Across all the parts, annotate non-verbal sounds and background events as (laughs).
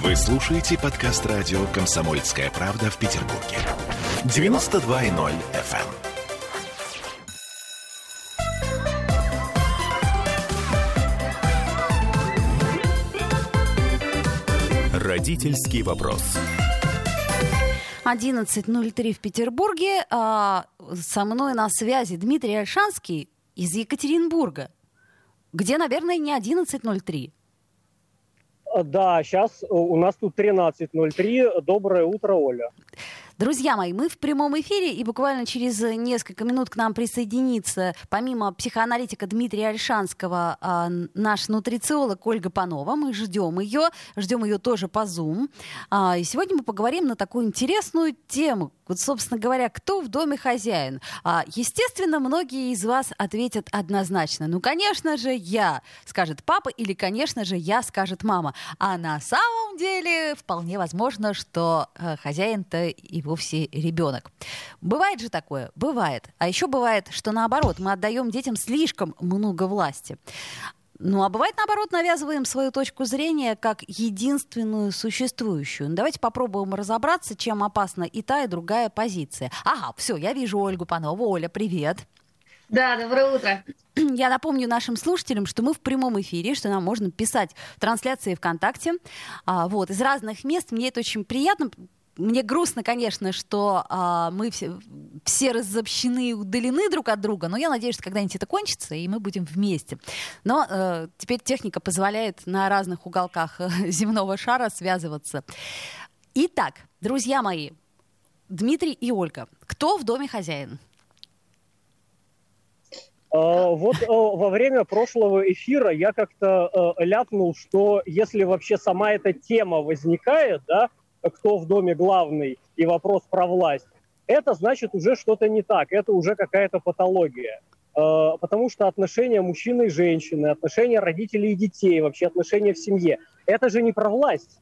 Вы слушаете подкаст радио «Комсомольская правда» в Петербурге. 92.0 FM. Родительский вопрос. 11.03 в Петербурге. А, со мной на связи Дмитрий Альшанский из Екатеринбурга, где, наверное, не 11.03. Да, сейчас у нас тут 13.03. Доброе утро, Оля. Друзья мои, мы в прямом эфире, и буквально через несколько минут к нам присоединится, помимо психоаналитика Дмитрия Альшанского, а, наш нутрициолог Ольга Панова. Мы ждем ее, ждем ее тоже по Zoom. А, и сегодня мы поговорим на такую интересную тему. Вот, собственно говоря, кто в доме хозяин? А, естественно, многие из вас ответят однозначно. Ну, конечно же, я, скажет папа, или, конечно же, я, скажет мама. А на самом деле вполне возможно, что э, хозяин-то его вовсе ребенок. Бывает же такое? Бывает. А еще бывает, что наоборот, мы отдаем детям слишком много власти. Ну, а бывает, наоборот, навязываем свою точку зрения как единственную существующую. Ну, давайте попробуем разобраться, чем опасна и та, и другая позиция. Ага, все, я вижу Ольгу Панову. Оля, привет. Да, доброе утро. (clears throat) Я напомню нашим слушателям, что мы в прямом эфире, что нам можно писать в трансляции ВКонтакте. А, вот, из разных мест. Мне это очень приятно, мне грустно, конечно, что а, мы все, все разобщены и удалены друг от друга, но я надеюсь, что когда-нибудь это кончится, и мы будем вместе. Но э, теперь техника позволяет на разных уголках э, (laughs) земного шара связываться. Итак, друзья мои, Дмитрий и Ольга, кто в доме хозяин? А, вот э, во время прошлого эфира я как-то ляпнул, что если вообще сама эта тема возникает, да, кто в доме главный и вопрос про власть, это значит уже что-то не так, это уже какая-то патология. Э, потому что отношения мужчины и женщины, отношения родителей и детей, вообще отношения в семье, это же не про власть.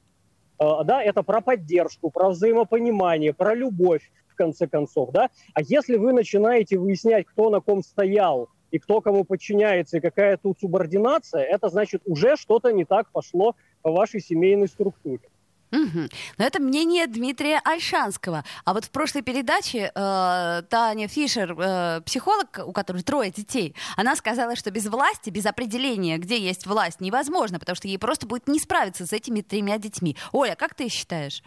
Э, да, это про поддержку, про взаимопонимание, про любовь, в конце концов. Да? А если вы начинаете выяснять, кто на ком стоял, и кто кому подчиняется, и какая тут субординация, это значит уже что-то не так пошло в вашей семейной структуре. Угу. Но это мнение Дмитрия Альшанского. А вот в прошлой передаче э, Таня Фишер, э, психолог, у которой трое детей, она сказала, что без власти, без определения, где есть власть, невозможно, потому что ей просто будет не справиться с этими тремя детьми. Оля, как ты считаешь?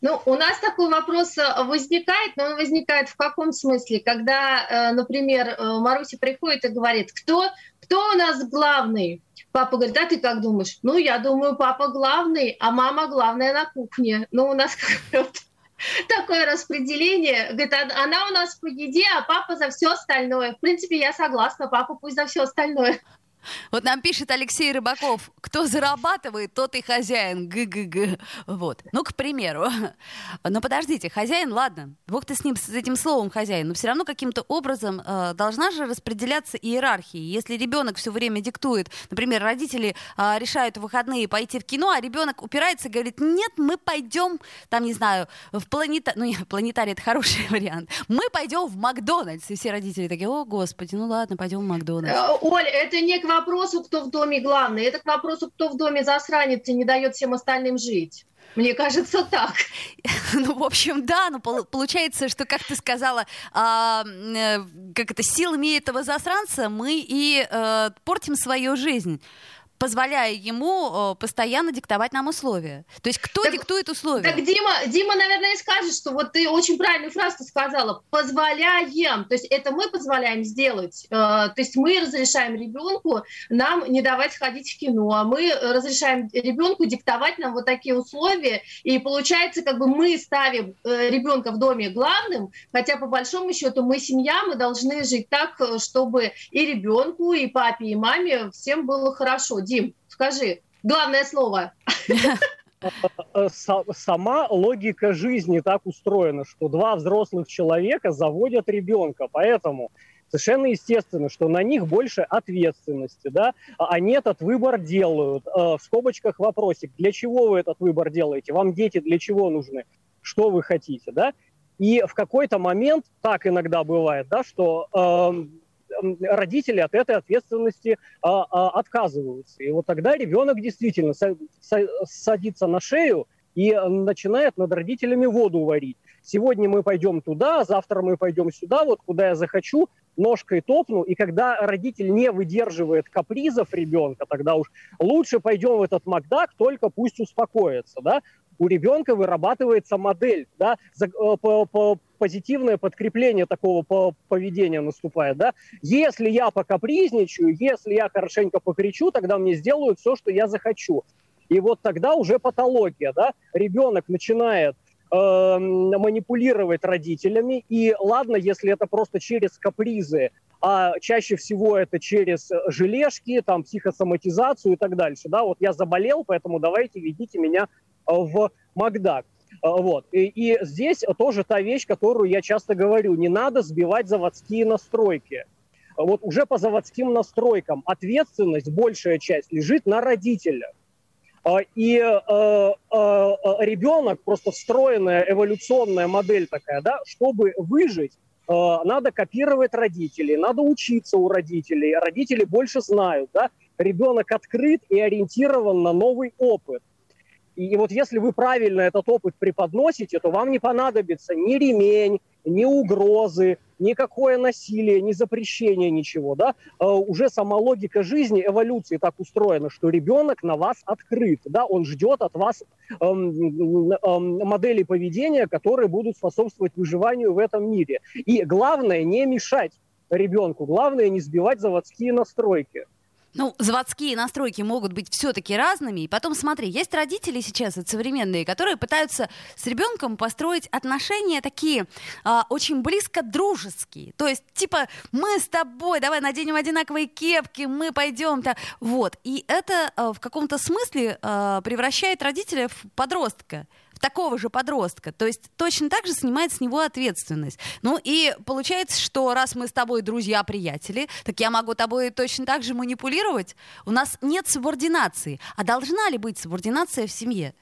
Ну, у нас такой вопрос э, возникает, но он возникает в каком смысле? Когда, э, например, э, Маруся приходит и говорит, кто, кто у нас главный? Папа говорит, а ты как думаешь? Ну, я думаю, папа главный, а мама главная на кухне. Ну, у нас (laughs) такое распределение. Говорит, она у нас по еде, а папа за все остальное. В принципе, я согласна, папа пусть за все остальное. Вот нам пишет Алексей Рыбаков, кто зарабатывает, тот и хозяин. Г-г-г. Вот. Ну, к примеру. Но подождите, хозяин, ладно, бог ты с ним, с этим словом хозяин, но все равно каким-то образом э, должна же распределяться иерархия. Если ребенок все время диктует, например, родители э, решают в выходные пойти в кино, а ребенок упирается и говорит, нет, мы пойдем, там, не знаю, в планета... Ну, нет, планетарий это хороший (laughs) вариант. Мы пойдем в Макдональдс. И все родители такие, о, господи, ну ладно, пойдем в Макдональдс. Э, Оля, это не вопросу, кто в доме главный, это к вопросу, кто в доме засранец и не дает всем остальным жить. Мне кажется, так. (laughs) Ну, в общем, да, но получается, что, как ты сказала, а, э, как это, силами этого засранца мы и э, портим свою жизнь позволяя ему э, постоянно диктовать нам условия. То есть кто так, диктует условия? Так Дима, Дима, наверное, и скажет, что вот ты очень правильную фразу сказала, позволяем. То есть это мы позволяем сделать. Э, то есть мы разрешаем ребенку нам не давать ходить в кино, а мы разрешаем ребенку диктовать нам вот такие условия. И получается, как бы мы ставим э, ребенка в доме главным, хотя по большому счету мы семья, мы должны жить так, чтобы и ребенку, и папе, и маме всем было хорошо. Дим, скажи, главное слово. Сама логика жизни так устроена, что два взрослых человека заводят ребенка, поэтому совершенно естественно, что на них больше ответственности, да, а они этот выбор делают. Э, в скобочках вопросик, для чего вы этот выбор делаете? Вам дети для чего нужны? Что вы хотите, да? И в какой-то момент, так иногда бывает, да, что э, родители от этой ответственности а, а, отказываются. И вот тогда ребенок действительно садится на шею и начинает над родителями воду варить. Сегодня мы пойдем туда, завтра мы пойдем сюда, вот куда я захочу, ножкой топну, и когда родитель не выдерживает капризов ребенка, тогда уж лучше пойдем в этот Макдак, только пусть успокоится, да, у ребенка вырабатывается модель, да, э, позитивное подкрепление такого по, поведения наступает, да. Если я покапризничаю, если я хорошенько покричу, тогда мне сделают все, что я захочу. И вот тогда уже патология, да, ребенок начинает э, манипулировать родителями, и ладно, если это просто через капризы, а чаще всего это через желешки, там, психосоматизацию и так дальше, да, вот я заболел, поэтому давайте ведите меня в Макдак. Э, вот. И, и здесь тоже та вещь, которую я часто говорю, не надо сбивать заводские настройки. Вот уже по заводским настройкам ответственность, большая часть, лежит на родителях. А, и э, э, ребенок, просто встроенная эволюционная модель такая, да, чтобы выжить, э, надо копировать родителей, надо учиться у родителей, родители больше знают, да, ребенок открыт и ориентирован на новый опыт. И, вот если вы правильно этот опыт преподносите, то вам не понадобится ни ремень, ни угрозы, никакое насилие, ни запрещение, ничего, да, э, уже сама логика жизни, эволюции так устроена, что ребенок на вас открыт, да, он ждет от вас эм, эм, моделей поведения, которые будут способствовать выживанию в этом мире. И главное не мешать ребенку, главное не сбивать заводские настройки. Ну, заводские настройки могут быть все-таки разными. И потом, смотри, есть родители сейчас, это современные, которые пытаются с ребенком построить отношения такие а, очень близко дружеские. То есть, типа, мы с тобой, давай наденем одинаковые кепки, мы пойдем. -то. Вот. И это а, в каком-то смысле а, превращает родителя в подростка такого же подростка. То есть точно так же снимает с него ответственность. Ну и получается, что раз мы с тобой друзья-приятели, так я могу тобой точно так же манипулировать. У нас нет субординации. А должна ли быть субординация в семье?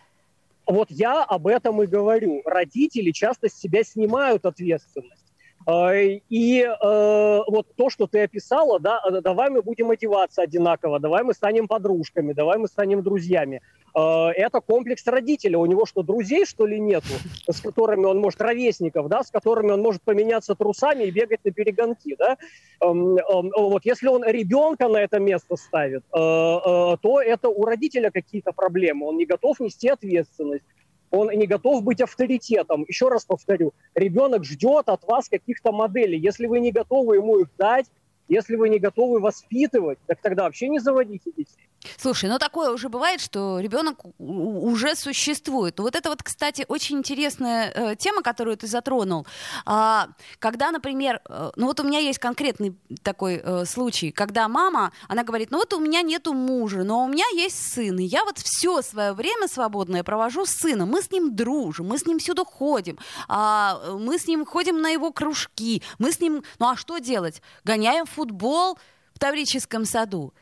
Вот я об этом и говорю. Родители часто с себя снимают ответственность. А, и э, вот то, что ты описала, да, давай мы будем одеваться одинаково, давай мы станем подружками, давай мы станем друзьями. Э, это комплекс родителя. У него что, друзей, что ли, нету, с которыми он может, ровесников, да, с которыми он может поменяться трусами и бегать на перегонки, да? Вот если он ребенка на это место ставит, э, э, то это у родителя какие-то проблемы. Он не готов нести ответственность он не готов быть авторитетом. Еще раз повторю, ребенок ждет от вас каких-то моделей. Если вы не готовы ему их дать, если вы не готовы воспитывать, так тогда вообще не заводите детей. Слушай, ну такое уже бывает, что ребенок уже существует. Вот это вот, кстати, очень интересная э, тема, которую ты затронул. А, когда, например, э, ну вот у меня есть конкретный такой э, случай, когда мама, она говорит, ну вот у меня нету мужа, но у меня есть сын, и я вот все свое время свободное провожу с сыном, мы с ним дружим, мы с ним сюда ходим, а, мы с ним ходим на его кружки, мы с ним, ну а что делать? Гоняем футбол в Таврическом саду.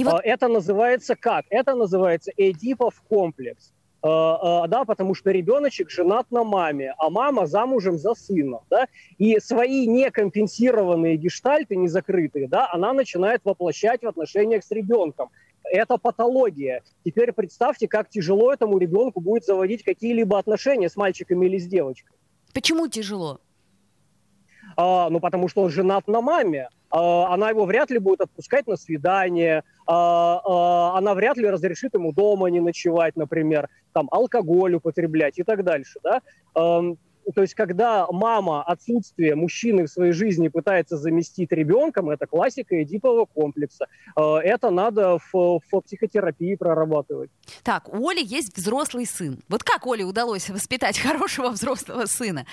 И вот... А, это называется как? Это называется Эдипов комплекс. А, а, да, потому что ребеночек женат на маме, а мама замужем за сыном, да, и свои некомпенсированные гештальты, незакрытые, да, она начинает воплощать в отношениях с ребенком. Это патология. Теперь представьте, как тяжело этому ребенку будет заводить какие-либо отношения с мальчиками или с девочкой. Почему тяжело? А, ну, потому что он женат на маме. А, она его вряд ли будет отпускать на свидание, а, а, она вряд ли разрешит ему дома не ночевать, например, там, алкоголь употреблять и так дальше, да. То есть, когда мама отсутствие мужчины в своей жизни пытается заместить ребенком, это классика эдипового комплекса. Это надо в, в психотерапии прорабатывать. Так, у Оли есть взрослый сын. Вот как Оле удалось воспитать (laughs) хорошего взрослого сына?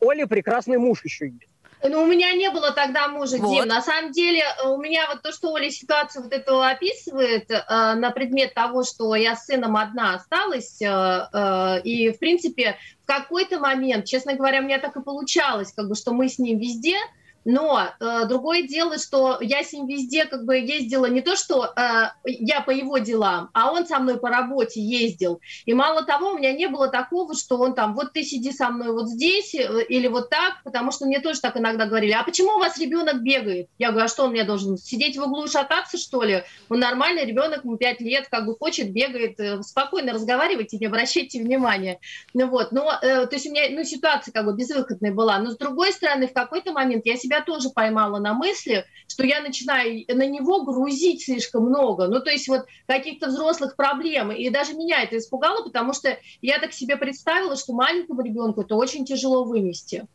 Оле прекрасный муж еще есть. Ну, у меня не было тогда мужа, вот. Дим. На самом деле, э, у меня вот то, что Оля ситуацию вот эту описывает э, на предмет того, что я с сыном одна осталась, э, э, и, в принципе, в какой-то момент, честно говоря, у меня так и получалось, как бы, что мы с ним везде, Но э, другое дело, что я с ним везде как бы ездила не то, что э, я по его делам, а он со мной по работе ездил. И мало того, у меня не было такого, что он там, вот ты сиди со мной вот здесь э, или вот так, потому что мне тоже так иногда говорили, а почему у вас ребенок бегает? Я говорю, а что он мне должен, сидеть в углу и шататься, что ли? Он нормальный ребенок, ему 5 лет, как бы хочет, бегает, э, спокойно разговаривайте, не обращайте внимания. Ну вот, но, э, то есть у меня, ну, ситуация как бы безвыходная была. Но с другой стороны, в какой-то момент я себя тоже поймала на мысли, что я начинаю на него грузить слишком много. Ну, то есть вот каких-то взрослых проблем. И даже меня это испугало, потому что я так себе представила, что маленькому ребенку это очень тяжело вынести.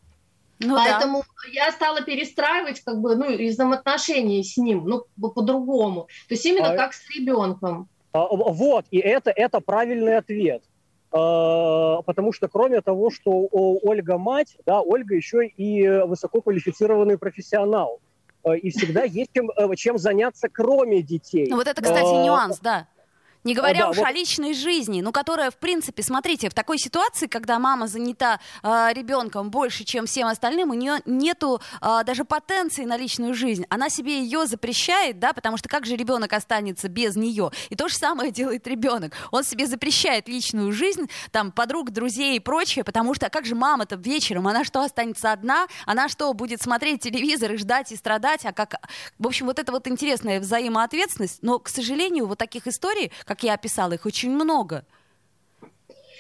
Ну, Поэтому да. я стала перестраивать как бы, ну, и взаимоотношения с ним, ну, по-другому. То есть именно а... как с ребенком. А, вот, и это, это правильный ответ. А, потому что кроме того, что Ольга мать, да, Ольга еще и высококвалифицированный профессионал. А, и всегда есть чем, э, чем заняться, кроме детей. Ну вот это, кстати, нюанс, да. Не говоря а, уж да, вот... о личной жизни, ну, которая, в принципе, смотрите, в такой ситуации, когда мама занята э, ребенком больше, чем всем остальным, у нее нету э, даже потенции на личную жизнь. Она себе ее запрещает, да, потому что как же ребенок останется без нее? И то же самое (laughs) делает ребенок. Он себе запрещает личную жизнь, там, подруг, друзей и прочее, потому что как же мама-то вечером, она что, останется одна? Она что, будет смотреть телевизор и ждать и страдать? А как... В общем, вот это вот интересная взаимоответственность, но, к сожалению, вот таких историй, как я описала, их очень много.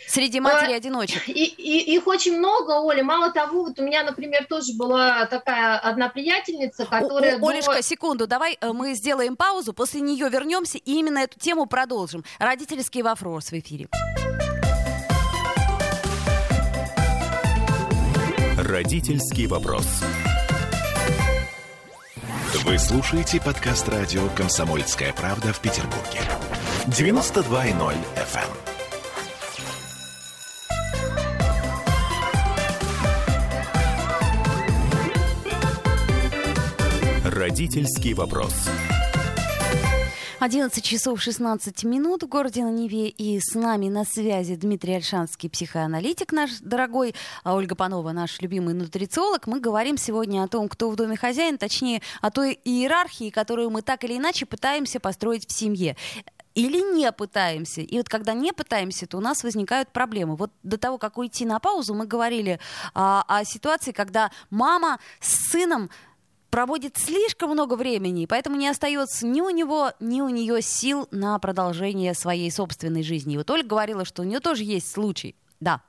Среди матери-одиночек. И, и, их очень много, Оля. Мало того, вот у меня, например, тоже была такая одна приятельница, которая... О, Олешка, до... секунду, давай э, мы сделаем паузу, после нее вернемся и именно эту тему продолжим. Родительский вопрос в эфире. Родительский вопрос. Вы слушаете подкаст радио «Комсомольская правда» в Петербурге. 92.0 FM. Эм. Родительский вопрос. 11 часов 16 минут в городе на Неве. И с нами на связи Дмитрий Альшанский, психоаналитик наш дорогой, а Ольга Панова, наш любимый нутрициолог. Мы говорим сегодня о том, кто в доме хозяин, точнее, о той иерархии, которую мы так или иначе пытаемся построить в семье или не пытаемся. И вот когда не пытаемся, то у нас возникают проблемы. Вот до того, как уйти на паузу, мы говорили а, о ситуации, когда мама с сыном проводит слишком много времени, поэтому не остается ни у него, ни у нее сил на продолжение своей собственной жизни. И вот Ольга говорила, что у нее тоже есть случай. Да.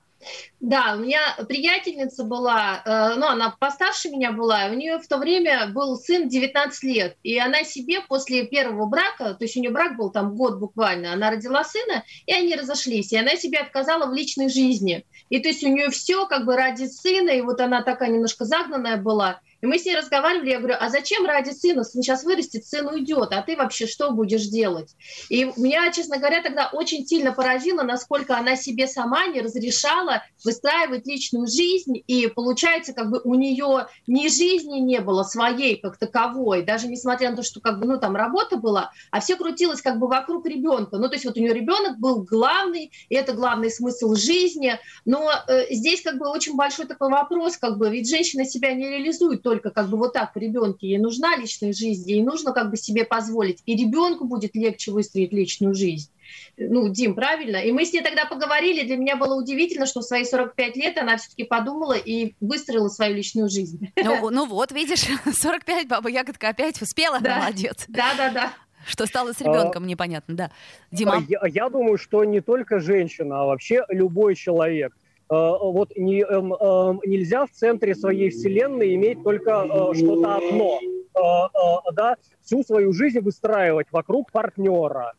Да, у меня приятельница была, э, ну, она постарше меня была, у нее в то время был сын 19 лет, и она себе после первого брака, то есть у нее брак был там год буквально, она родила сына, и они разошлись, и она себе отказала в личной жизни. И то есть у нее все как бы ради сына, и вот она такая немножко загнанная была, и мы с ней разговаривали, я говорю, а зачем ради сына? Сын сейчас вырастет, сын уйдет, а ты вообще что будешь делать? И меня, честно говоря, тогда очень сильно поразило, насколько она себе сама не разрешала выстраивать личную жизнь, и получается, как бы у нее ни жизни не было своей как таковой, даже несмотря на то, что как бы, ну, там работа была, а все крутилось как бы вокруг ребенка. Ну, то есть вот у нее ребенок был главный, и это главный смысл жизни, но э, здесь как бы очень большой такой вопрос, как бы, ведь женщина себя не реализует только как бы вот так в ребенке, ей нужна личная жизнь, ей нужно как бы себе позволить, и ребенку будет легче выстроить личную жизнь ну, Дим, правильно? И мы с ней тогда поговорили, для меня было удивительно, что в свои 45 лет она все-таки подумала и выстроила свою личную жизнь. Ну, ну вот, видишь, (laughs) 45, баба Ягодка опять успела, да. молодец. Да, да, да. Что стало с ребенком, а, непонятно, да. Дима? Я, я думаю, что не только женщина, а вообще любой человек. А, вот не, эм, эм, нельзя в центре своей вселенной иметь только э, что-то одно. А, да, всю свою жизнь выстраивать вокруг партнера,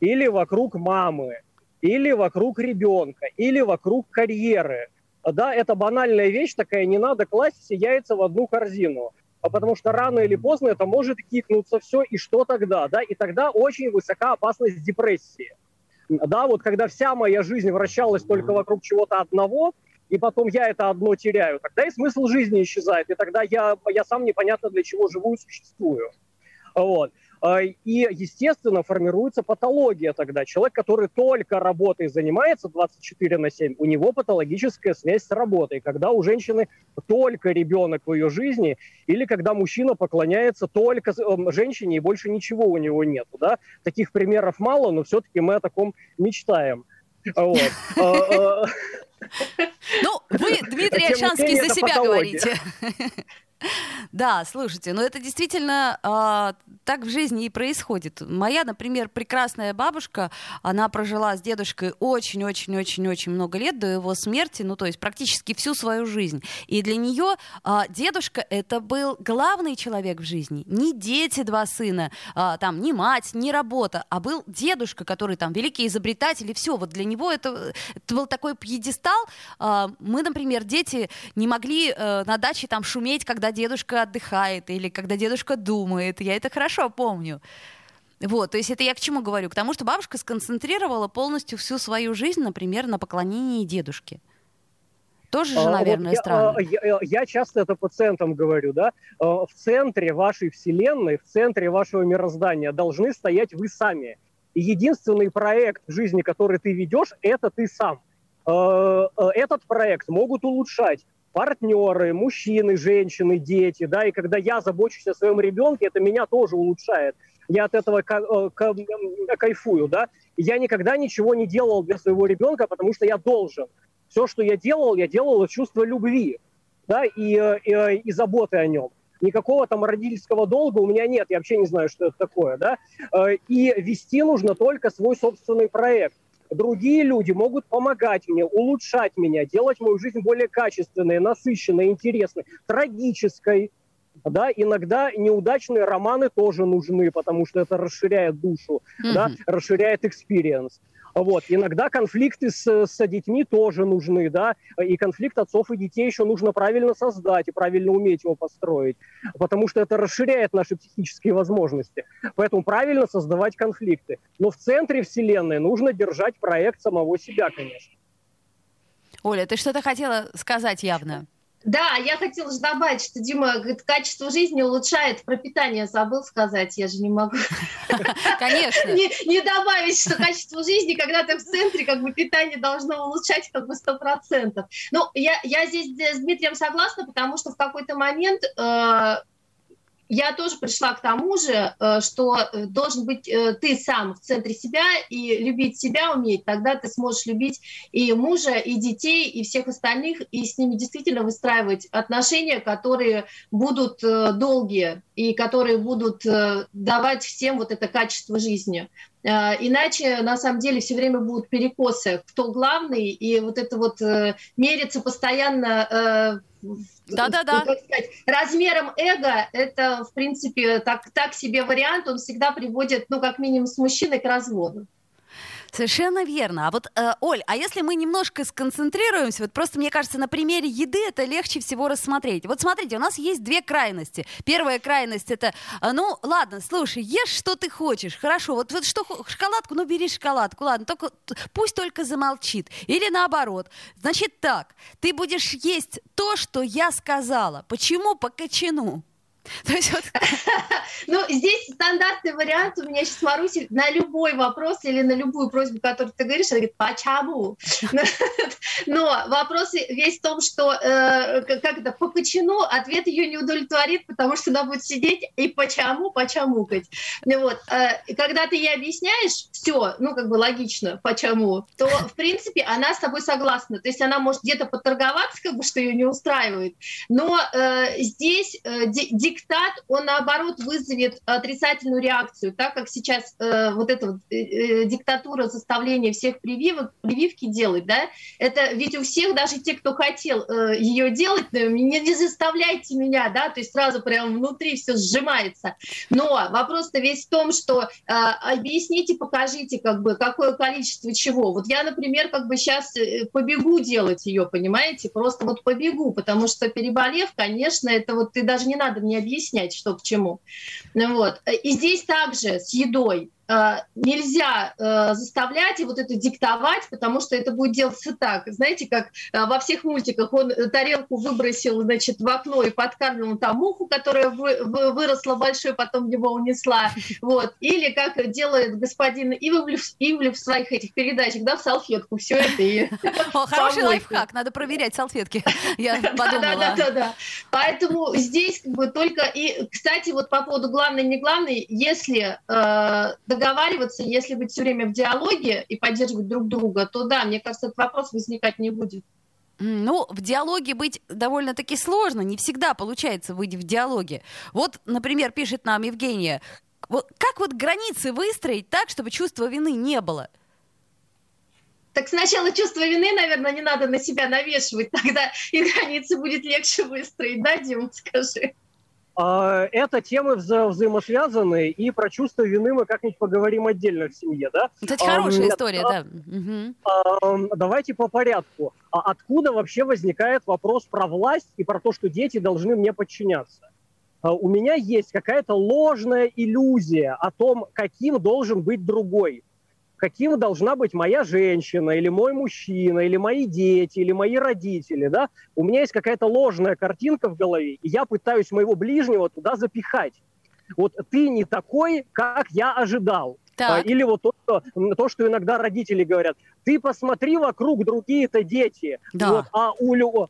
или вокруг мамы, или вокруг ребенка, или вокруг карьеры. Да, это банальная вещь такая, не надо класть все яйца в одну корзину. А потому что рано или поздно это может кикнуться все, и что тогда? Да? И тогда очень высока опасность депрессии. Да, вот когда вся моя жизнь вращалась только вокруг чего-то одного, и потом я это одно теряю, тогда и смысл жизни исчезает, и тогда я, я сам непонятно для чего живу и существую. Вот. А, и, естественно, формируется патология тогда. Человек, который только работой занимается 24 на 7, у него патологическая связь с работой. Когда у женщины только ребенок в ее жизни, или когда мужчина поклоняется только эм, женщине, и больше ничего у него нету. Да? Таких примеров мало, но все-таки мы о таком мечтаем. Вот. А, а, ну, вы, Дмитрий Альшанский, за себя говорите. Да, слушайте, ну это действительно э, так в жизни и происходит. Моя, например, прекрасная бабушка, она прожила с дедушкой очень-очень-очень-очень много лет до его смерти, ну то есть практически всю свою жизнь. И для нее э, дедушка это был главный человек в жизни. Не дети, два сына, э, там, не мать, не работа, а был дедушка, который там великий изобретатель и все. Вот для него это, это был такой пьедестал. Э, мы, например, дети не могли э, на даче там шуметь, когда дедушка отдыхает или когда дедушка думает. Я это хорошо помню. Вот, то есть это я к чему говорю? К тому, что бабушка сконцентрировала полностью всю свою жизнь, например, на поклонении дедушке. Тоже же, наверное, вот странно. Я, я, я часто это пациентам говорю, да. В центре вашей вселенной, в центре вашего мироздания должны стоять вы сами. И единственный проект в жизни, который ты ведешь, это ты сам. Этот проект могут улучшать партнеры, мужчины, женщины, дети, да, и когда я забочусь о своем ребенке, это меня тоже улучшает. Я от этого э, кайфую, да. Я никогда ничего не делал для своего ребенка, потому что я должен. Все, что я делал, я делал из чувства любви, да, и, э, и, э, и заботы о нем. Никакого там родительского долга у меня нет, я вообще не знаю, что это такое, да. И вести нужно только свой собственный проект другие люди могут помогать мне, улучшать меня, делать мою жизнь более качественной, насыщенной, интересной, трагической. Да, иногда неудачные романы тоже нужны, потому что это расширяет душу, mm-hmm. да, расширяет experience. Вот. Иногда конфликты с, с детьми тоже нужны, да, и конфликт отцов и детей еще нужно правильно создать и правильно уметь его построить, потому что это расширяет наши психические возможности. Поэтому правильно создавать конфликты. Но в центре Вселенной нужно держать проект самого себя, конечно. Оля, ты что-то хотела сказать явно? Да, я хотела же добавить, что Дима говорит, качество жизни улучшает. Про питание забыл сказать, я же не могу. (laughs) Конечно. Не, не добавить, что качество жизни, когда ты в центре, как бы питание должно улучшать как бы сто процентов. Ну, я, я здесь с Дмитрием согласна, потому что в какой-то момент э, я тоже пришла к тому же, э, что э, должен быть э, ты сам в центре себя и любить себя уметь, тогда ты сможешь любить и мужа, и детей, и всех остальных, и с ними действительно выстраивать отношения, которые будут долгие и которые будут давать всем вот это качество жизни. Иначе, на самом деле, все время будут перекосы, кто главный, и вот это вот мерится постоянно да-да-да. размером эго это, в принципе, так, так себе вариант, он всегда приводит, ну, как минимум, с мужчиной к разводу. Совершенно верно. А вот, э, Оль, а если мы немножко сконцентрируемся, вот просто, мне кажется, на примере еды это легче всего рассмотреть. Вот смотрите, у нас есть две крайности. Первая крайность это, э, ну, ладно, слушай, ешь, что ты хочешь, хорошо, вот, вот что, шоколадку, ну, бери шоколадку, ладно, только, пусть только замолчит. Или наоборот. Значит так, ты будешь есть то, что я сказала. Почему? По кочану. (laughs) Ну, здесь стандартный вариант. У меня сейчас Маруся на любой вопрос или на любую просьбу, которую ты говоришь, она говорит, почему? (laughs) Но вопрос весь в том, что э, как это, по почему ответ ее не удовлетворит, потому что она будет сидеть и почему, почемукать. Ну вот. Э, когда ты ей объясняешь все, ну, как бы логично, почему, то, в принципе, она с тобой согласна. То есть она может где-то поторговаться, как бы, что ее не устраивает, но э, здесь диктат, он наоборот вызовет отрицательную реакцию, так как сейчас э, вот эта вот, э, э, диктатура заставления всех прививок, прививки делать, да, это ведь у всех, даже те, кто хотел э, ее делать, э, не, не заставляйте меня, да, то есть сразу прям внутри все сжимается. Но вопрос-то весь в том, что э, объясните, покажите, как бы, какое количество чего. Вот я, например, как бы сейчас э, побегу делать ее, понимаете, просто вот побегу, потому что переболев, конечно, это вот ты даже не надо мне объяснять, что к чему. Ну вот. И здесь также с едой. Э, нельзя э, заставлять и вот это диктовать, потому что это будет делаться так. Знаете, как э, во всех мультиках он тарелку выбросил, значит, в окно и подкармливал там муху, которая вы, вы, выросла большой, потом его унесла. (laughs) Вот. Или как делает господин Ивлев, Ивлев в своих этих передачах, да, в салфетку все это и (laughs) хороший лайфхак, надо проверять салфетки. (laughs) Я подумала. Да, да, да. Поэтому здесь как бы только... И, кстати, вот по поводу главный, не главный, если договариваться, если быть все время в диалоге и поддерживать друг друга, то да, мне кажется, этот вопрос возникать не будет. Ну, в диалоге быть довольно-таки сложно, не всегда получается выйти в диалоге. Вот, например, пишет нам Евгения, вот как вот границы выстроить так, чтобы чувства вины не было? Так сначала чувство вины, наверное, не надо на себя навешивать, (laughs) тогда и границы будет легче выстроить, да, Дим, скажи? А, это темы вза взаимосвязаны, и про чувство вины мы как-нибудь поговорим отдельно в семье, да? Кстати, хорошая а, история, да. А, давайте по порядку. А откуда вообще возникает вопрос про власть и про то, что дети должны мне подчиняться? А, у меня есть какая-то ложная иллюзия о том, каким должен быть другой каким должна быть моя женщина, или мой мужчина, или мои дети, или мои родители, да, у меня есть какая-то ложная картинка в голове, и я пытаюсь моего ближнего туда запихать. Вот ты не такой, как я ожидал. Так. Или вот то что, то, что иногда родители говорят. Ты посмотри вокруг, другие-то дети. Да. Вот, а у, у,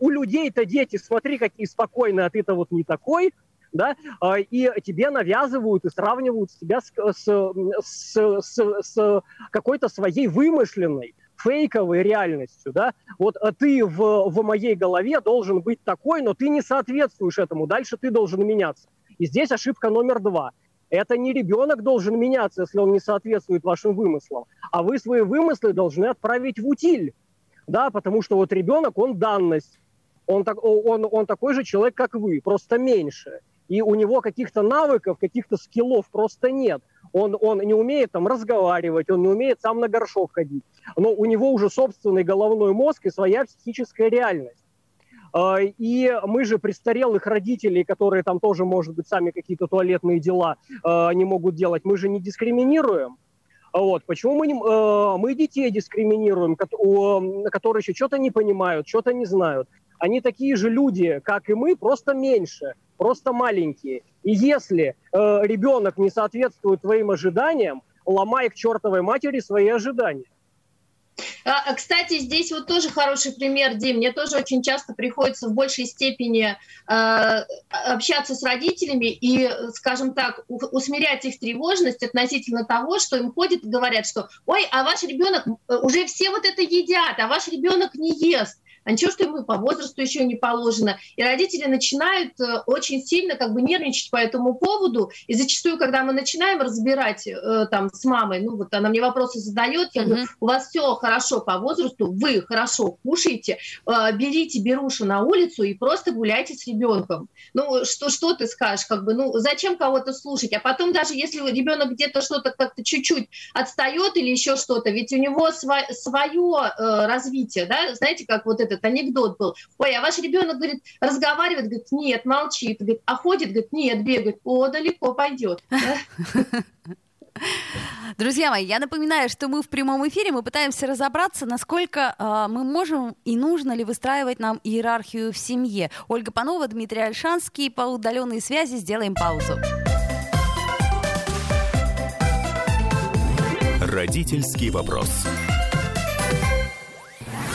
у людей-то дети, смотри, какие спокойные, а ты-то вот не такой да, а, и тебе навязывают и сравнивают себя с, с, с, с, с какой-то своей вымышленной, фейковой реальностью, да, вот а ты в, в моей голове должен быть такой, но ты не соответствуешь этому, дальше ты должен меняться. И здесь ошибка номер два. Это не ребенок должен меняться, если он не соответствует вашим вымыслам, а вы свои вымыслы должны отправить в утиль, да, потому что вот ребенок, он данность, он, так, он, он такой же человек, как вы, просто меньше и у него каких-то навыков, каких-то скиллов просто нет. Он, он не умеет там разговаривать, он не умеет сам на горшок ходить. Но у него уже собственный головной мозг и своя психическая реальность. А, и мы же престарелых родителей, которые там тоже, может быть, сами какие-то туалетные дела а, не могут делать, мы же не дискриминируем. Вот. Почему мы, а, мы детей дискриминируем, которые еще что-то не понимают, что-то не знают? Они такие же люди, как и мы, просто меньше – просто маленькие. И если э, ребенок не соответствует твоим ожиданиям, ломай к чертовой матери свои ожидания. А, а, кстати, здесь вот тоже хороший пример, Дим. Мне тоже очень часто приходится в большей степени э, общаться с родителями и, скажем так, усмирять их тревожность относительно того, что им ходят и говорят, что «Ой, а ваш ребенок, э, уже все вот это едят, а ваш ребенок не ест» а ничего, что ему по возрасту еще не положено. И родители начинают э, очень сильно как бы нервничать по этому поводу. И зачастую, когда мы начинаем разбирать э, там с мамой, ну вот она мне вопросы задает, я говорю, у вас все хорошо по возрасту, вы хорошо кушаете, э, берите беруши на улицу и просто гуляйте с ребенком. Ну что, что ты скажешь, как бы, ну зачем кого-то слушать? А потом даже если ребенок где-то что-то как-то чуть-чуть отстает или еще что-то, ведь у него сво- свое э, развитие, да, знаете, как вот это этот анекдот был. Ой, а ваш ребенок, говорит, разговаривает, говорит, нет, молчит, говорит, а ходит, говорит, нет, бегает, о, далеко пойдет. Друзья мои, я напоминаю, что мы в прямом эфире, мы пытаемся разобраться, насколько э, мы можем и нужно ли выстраивать нам иерархию в семье. Ольга Панова, Дмитрий Альшанский, по удаленной связи сделаем паузу. Родительский вопрос.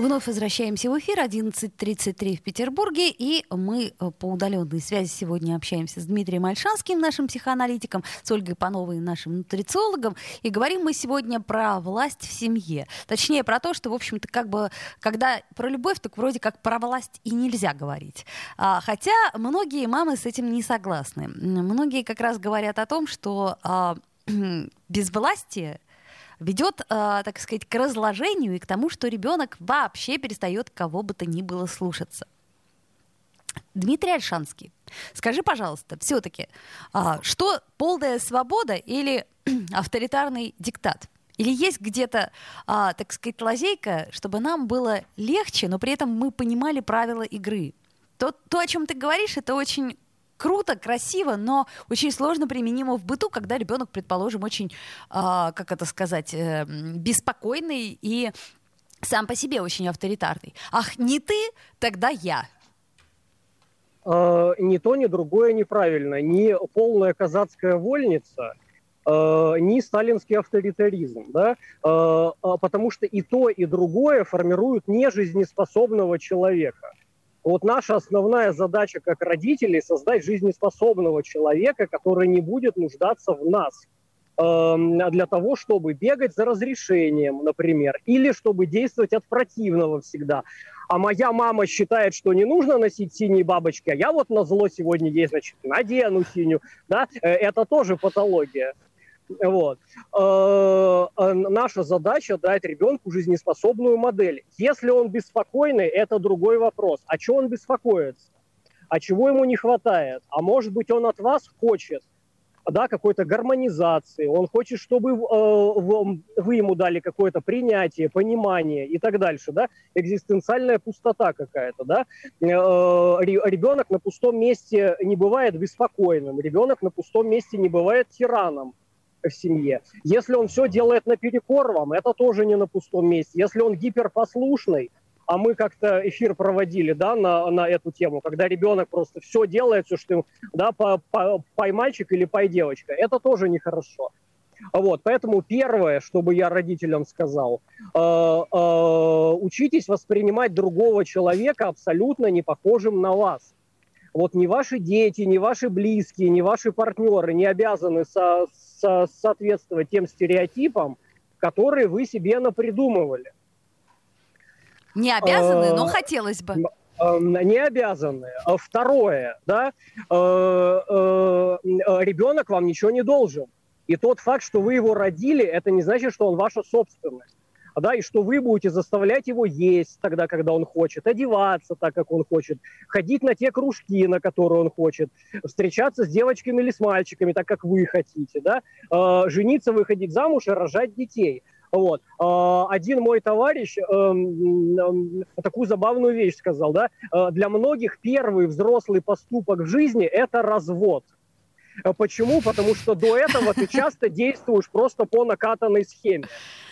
Вновь возвращаемся в эфир 11.33 в Петербурге, и мы э, по удаленной связи сегодня общаемся с Дмитрием Альшанским, нашим психоаналитиком, с Ольгой Пановой, нашим нутрициологом, и говорим мы сегодня про власть в семье. Точнее, про то, что, в общем-то, как бы, когда про любовь, так вроде как про власть и нельзя говорить. А, хотя многие мамы с этим не согласны. Многие как раз говорят о том, что а, (clears throat) без власти ведет, э, так сказать, к разложению и к тому, что ребенок вообще перестает кого бы то ни было слушаться. Дмитрий Альшанский, Скажи, пожалуйста, все-таки, а, что полная свобода или (clears throat) авторитарный диктат? Или есть где-то, а, так сказать, лазейка, чтобы нам было легче, но при этом мы понимали правила игры? То, то о чем ты говоришь, это очень круто, красиво, но очень сложно применимо в быту, когда ребенок, предположим, очень, а, как это сказать, э, беспокойный и сам по себе очень авторитарный. Ах, не ты, тогда я. Э, ни то, ни другое неправильно. Ни полная казацкая вольница, э, ни сталинский авторитаризм. Да? Э, потому что и то, и другое формируют нежизнеспособного человека. Вот наша основная задача как родителей – создать жизнеспособного человека, который не будет нуждаться в нас. Для того, чтобы бегать за разрешением, например, или чтобы действовать от противного всегда. А моя мама считает, что не нужно носить синие бабочки, а я вот на зло сегодня ей, значит, надену синюю, да, э, это тоже патология. Вот. Э, э, наша задача дать ребенку жизнеспособную модель. Если он беспокойный, это другой вопрос. А чего он беспокоится? А чего ему не хватает? А может быть, он от вас хочет да, какой-то гармонизации, он хочет, чтобы э, вы ему дали какое-то принятие, понимание и так дальше, да, экзистенциальная пустота какая-то, да. Ребенок на пустом месте не бывает беспокойным, ребенок на пустом месте не бывает тираном в семье. Если он все делает наперекор вам, это тоже не на пустом месте. Если он гиперпослушный, а мы как-то эфир проводили, да, на, на эту тему, когда ребенок просто все делает, все, что да, по, по, пой мальчик или пой девочка, это тоже нехорошо. Вот, поэтому первое, что бы я родителям сказал, э, э, учитесь воспринимать другого человека абсолютно не похожим на вас. Вот ни ваши дети, ни ваши близкие, ни ваши партнеры не обязаны со, со, соответствовать тем стереотипам, которые вы себе напридумывали. Не обязаны, но а, хотелось бы. Не обязаны. А второе, да, э, э, ребенок вам ничего не должен. И тот факт, что вы его родили, это не значит, что он ваша собственность. Да, и что вы будете заставлять его есть тогда, когда он хочет, одеваться так, как он хочет, ходить на те кружки, на которые он хочет, встречаться с девочками или с мальчиками, так, как вы хотите, да, э, жениться, выходить замуж и рожать детей. Вот. А, один мой товарищ эм, такую забавную вещь сказал, да, э, для многих первый взрослый поступок в жизни – это развод. Э, почему? Потому что до этого ты часто действуешь просто по накатанной схеме.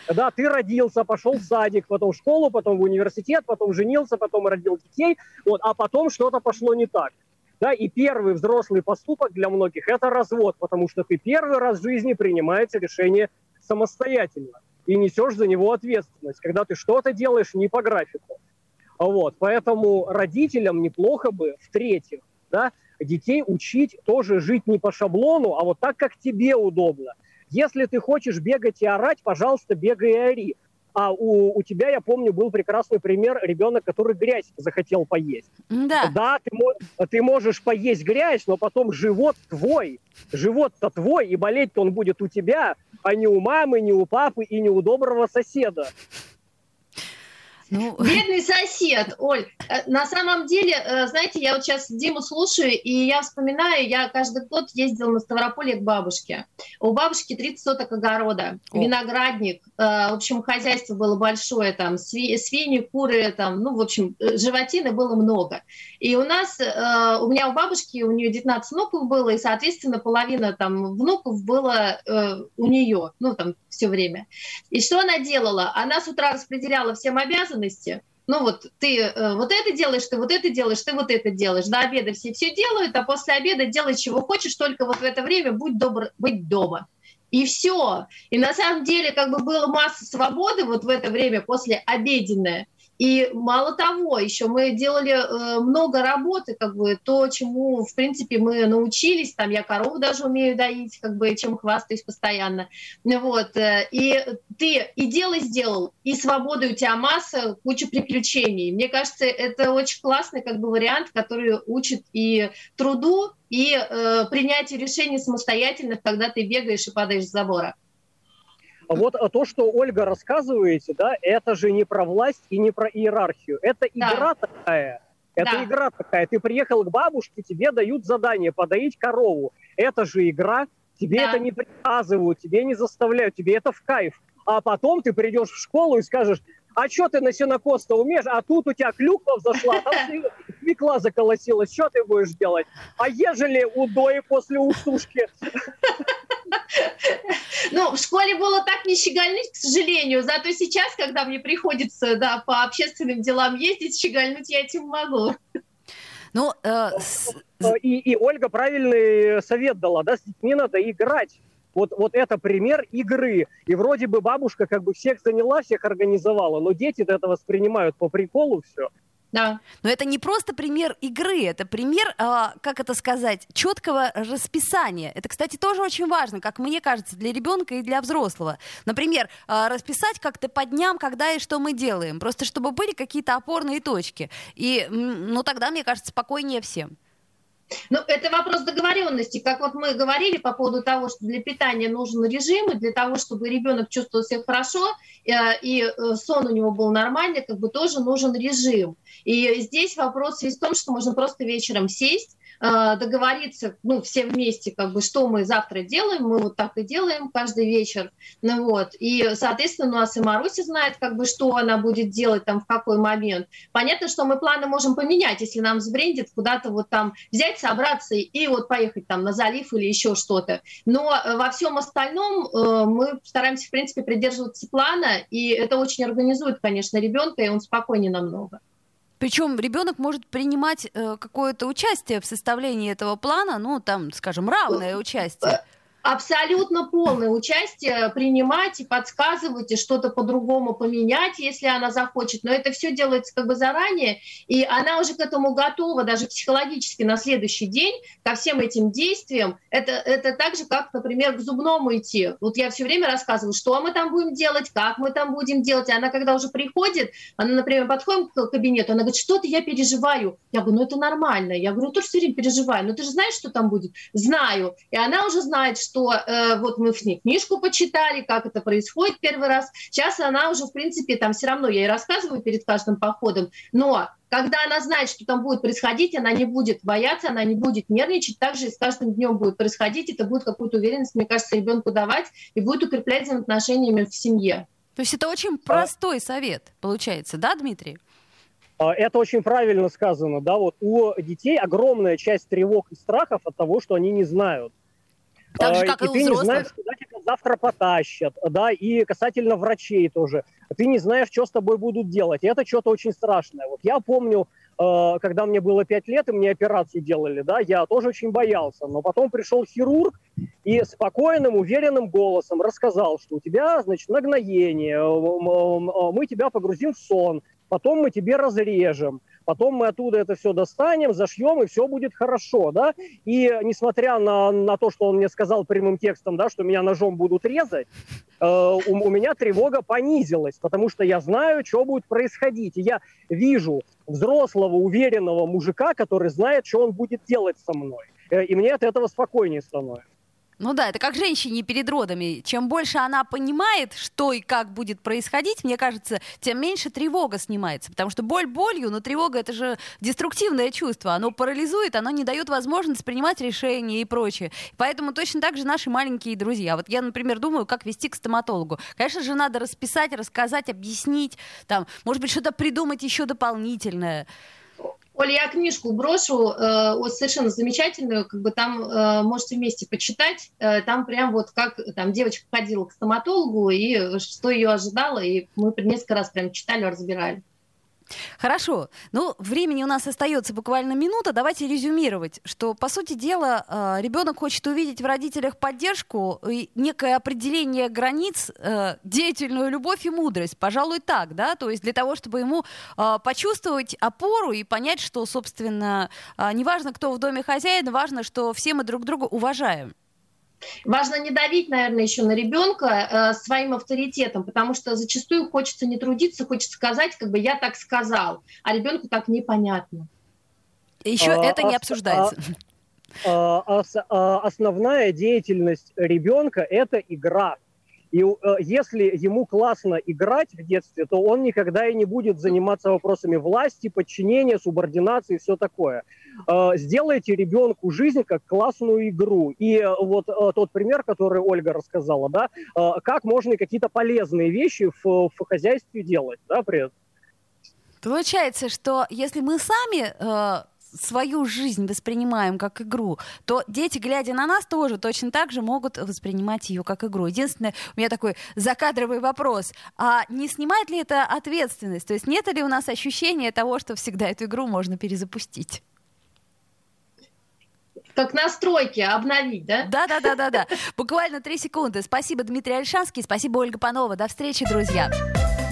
Да, ты родился, пошел в садик, потом в школу, потом в университет, потом женился, потом родил детей, вот, а потом что-то пошло не так. Да, и первый взрослый поступок для многих – это развод, потому что ты первый раз в жизни принимаешь решение самостоятельно и несешь за него ответственность, когда ты что-то делаешь не по графику. Вот, поэтому родителям неплохо бы, в-третьих, да, детей учить тоже жить не по шаблону, а вот так, как тебе удобно. Если ты хочешь бегать и орать, пожалуйста, бегай и ори. А у, у тебя, я помню, был прекрасный пример ребенок, который грязь захотел поесть. Да. Да, ты, ты можешь поесть грязь, но потом живот твой, живот-то твой, и болеть-то он будет у тебя, а не у мамы, не у папы и не у доброго соседа. Ну... (laughs) Бедный сосед, Оль. Э, на самом деле, э, знаете, я вот сейчас Диму слушаю, и я вспоминаю, я каждый год ездила на Ставрополье к бабушке. У бабушки 30 соток огорода, О. виноградник. Э, в общем, хозяйство было большое, там свиньи, куры, там, ну, в общем, животины было много. И у нас, у меня у бабушки, у нее 19 внуков было, и, соответственно, половина там внуков было у нее, ну, там, все время. И что она делала? Она с утра распределяла всем обязанности. Ну вот ты э, вот это делаешь, ты вот это делаешь, ты вот это делаешь. До обеда все все делают, а после обеда делай чего хочешь, только вот в это время будь добр быть дома. И все. И на самом деле как бы было масса свободы вот в это время после обеденное. И мало того, еще мы делали э, много работы, как бы то, чему, в принципе, мы научились. Там я корову даже умею доить, как бы, чем хвастаюсь постоянно. Вот. Э, и ты и дело сделал, и свободы у тебя масса, куча приключений. Мне кажется, это очень классный как бы вариант, который учит и труду, и э, принятию решений самостоятельных, когда ты бегаешь и падаешь с забора. А вот а то, что Ольга рассказываете, да, это же не про власть и не про иерархию. Это игра да. такая. Это Да. игра такая. Ты приехал к бабушке, тебе дают задание подоить корову. Это же игра. Тебе Да. это не приказывают, тебе не заставляют, тебе это в кайф. А потом ты придешь в школу и скажешь, а что ты на сенокос-то умеешь? А тут у тебя клюква взошла, там све- свекла заколосилась. Что ты будешь делать? А ежели удои после усушки? Ну, в школе было так не щегольнуть, к сожалению. Зато сейчас, когда мне приходится да, по общественным делам ездить, щегольнуть я этим могу. Ну, э, с- Э, И, и Ольга правильный совет дала, да, с детьми надо играть. Вот, вот это пример игры. И вроде бы бабушка как бы всех заняла, всех организовала, но дети это воспринимают по приколу все. Да. Но это не просто пример игры, это пример, а, как это сказать, четкого расписания. Это, кстати, тоже очень важно, как мне кажется, для ребенка и для взрослого. Например, а, расписать как-то по дням, когда и что мы делаем, просто чтобы были какие-то опорные точки. И, ну, тогда, мне кажется, спокойнее всем. Ну, это вопрос договоренности. Как вот мы говорили по поводу того, что для питания нужен режим, и для того, чтобы ребенок чувствовал себя хорошо, э, и э, сон у него был нормальный, как бы тоже нужен режим. И здесь вопрос в том, что можно просто вечером сесть, договориться, ну, все вместе, как бы, что мы завтра делаем, мы вот так и делаем каждый вечер, ну вот, и, соответственно, у нас и Маруся знает, как бы, что она будет делать там в какой момент. Понятно, что мы планы можем поменять, если нам сбрендит куда-то вот там взять, собраться и, и вот поехать там на залив или еще что-то. Но э, во всем остальном э, мы стараемся, в принципе, придерживаться плана, и это очень организует, конечно, ребенка, и он спокойнее намного. Причем ребенок может принимать э, какое-то участие в составлении этого плана, ну, там, скажем, равное участие. Абсолютно полное участие принимать и подсказывать, и что-то по-другому поменять, если она захочет. Но это все делается как бы заранее, и она уже к этому готова, даже психологически на следующий день, ко всем этим действиям. Это, это так же, как, например, к зубному идти. Вот я все время рассказываю, что мы там будем делать, как мы там будем делать. И она, когда уже приходит, она, например, подходит к кабинету, она говорит, что-то я переживаю. Я говорю, ну это нормально. Я говорю, тоже все время переживаю. Но ты же знаешь, что там будет? Знаю. И она уже знает, что э, вот мы с ней книжку почитали, как это происходит первый раз. Сейчас она уже, в принципе, там все равно я ей рассказываю перед каждым походом, но когда она знает, что там будет происходить, она не будет бояться, она не будет нервничать, также и с каждым днем будет происходить, это будет какую-то уверенность, мне кажется, ребенку давать и будет укреплять взаимоотношениями в семье. То есть это очень простой совет, получается, да, Дмитрий? А, Это очень правильно сказано, да, вот у детей огромная часть тревог и страхов от того, что они не знают. Так же, А, как и у ты не взрослых. знаешь, куда тебя завтра потащат, да, и касательно врачей тоже. Ты не знаешь, что с тобой будут делать, и это что-то очень страшное. Вот я помню, э, когда мне было 5 лет, и мне операцию делали, да, я тоже очень боялся, но потом пришел хирург и спокойным, уверенным голосом рассказал, что у тебя, значит, нагноение, мы тебя погрузим в сон, потом мы тебе разрежем, потом мы оттуда это все достанем, зашьем, и все будет хорошо, да. И несмотря на, на то, что он мне сказал прямым текстом, да, что меня ножом будут резать, э, у, у меня тревога понизилась, потому что я знаю, что будет происходить. И я вижу взрослого, уверенного мужика, который знает, что он будет делать со мной. Э, И мне от этого спокойнее становится. Ну да, это как женщине перед родами. Чем больше она понимает, что и как будет происходить, мне кажется, тем меньше тревога снимается. Потому что боль болью, но тревога это же деструктивное чувство. Оно парализует, оно не дает возможность принимать решения и прочее. Поэтому точно так же наши маленькие друзья. Вот я, например, думаю, как вести к стоматологу. Конечно же, надо расписать, рассказать, объяснить, там, может быть, что-то придумать еще дополнительное. Оля, я книжку брошу, э, вот совершенно замечательную, как бы там э, можете вместе почитать, э, там прям вот как там девочка ходила к стоматологу и что ее ожидало, и мы несколько раз прям читали, разбирали. Хорошо. Ну, времени у нас остается буквально минута. Давайте резюмировать, что, по сути дела, э, ребенок хочет увидеть в родителях поддержку и некое определение границ, э, деятельную любовь и мудрость. Пожалуй, так, да? То есть для того, чтобы ему э, почувствовать опору и понять, что, собственно, неважно, кто в доме хозяин, важно, что все мы друг друга уважаем. Важно не давить, наверное, еще на ребенка э, своим авторитетом, потому что зачастую хочется не трудиться, хочется сказать, как бы я так сказал, а ребенку так непонятно. Еще А, это не а- обсуждается. А, ос- а, Основная деятельность ребенка – это игра. И э, если ему классно играть в детстве, то он никогда и не будет заниматься вопросами власти, подчинения, субординации и все такое. Э, сделайте ребенку жизнь как классную игру. И э, вот э, тот пример, который Ольга рассказала, да, э, как можно какие-то полезные вещи в, в хозяйстве делать, да, при этом. Получается, что если мы сами э, свою жизнь воспринимаем как игру, то дети, глядя на нас, тоже точно так же могут воспринимать ее как игру. Единственное, у меня такой закадровый вопрос. А не снимает ли это ответственность? То есть нет ли у нас ощущения того, что всегда эту игру можно перезапустить? Как настройки обновить, да? Да, да, да, да, да. Буквально три секунды. Спасибо, Дмитрий Альшанский, спасибо, Ольга Панова. До встречи, друзья.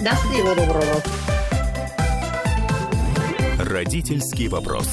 До встречи. Родительский вопрос.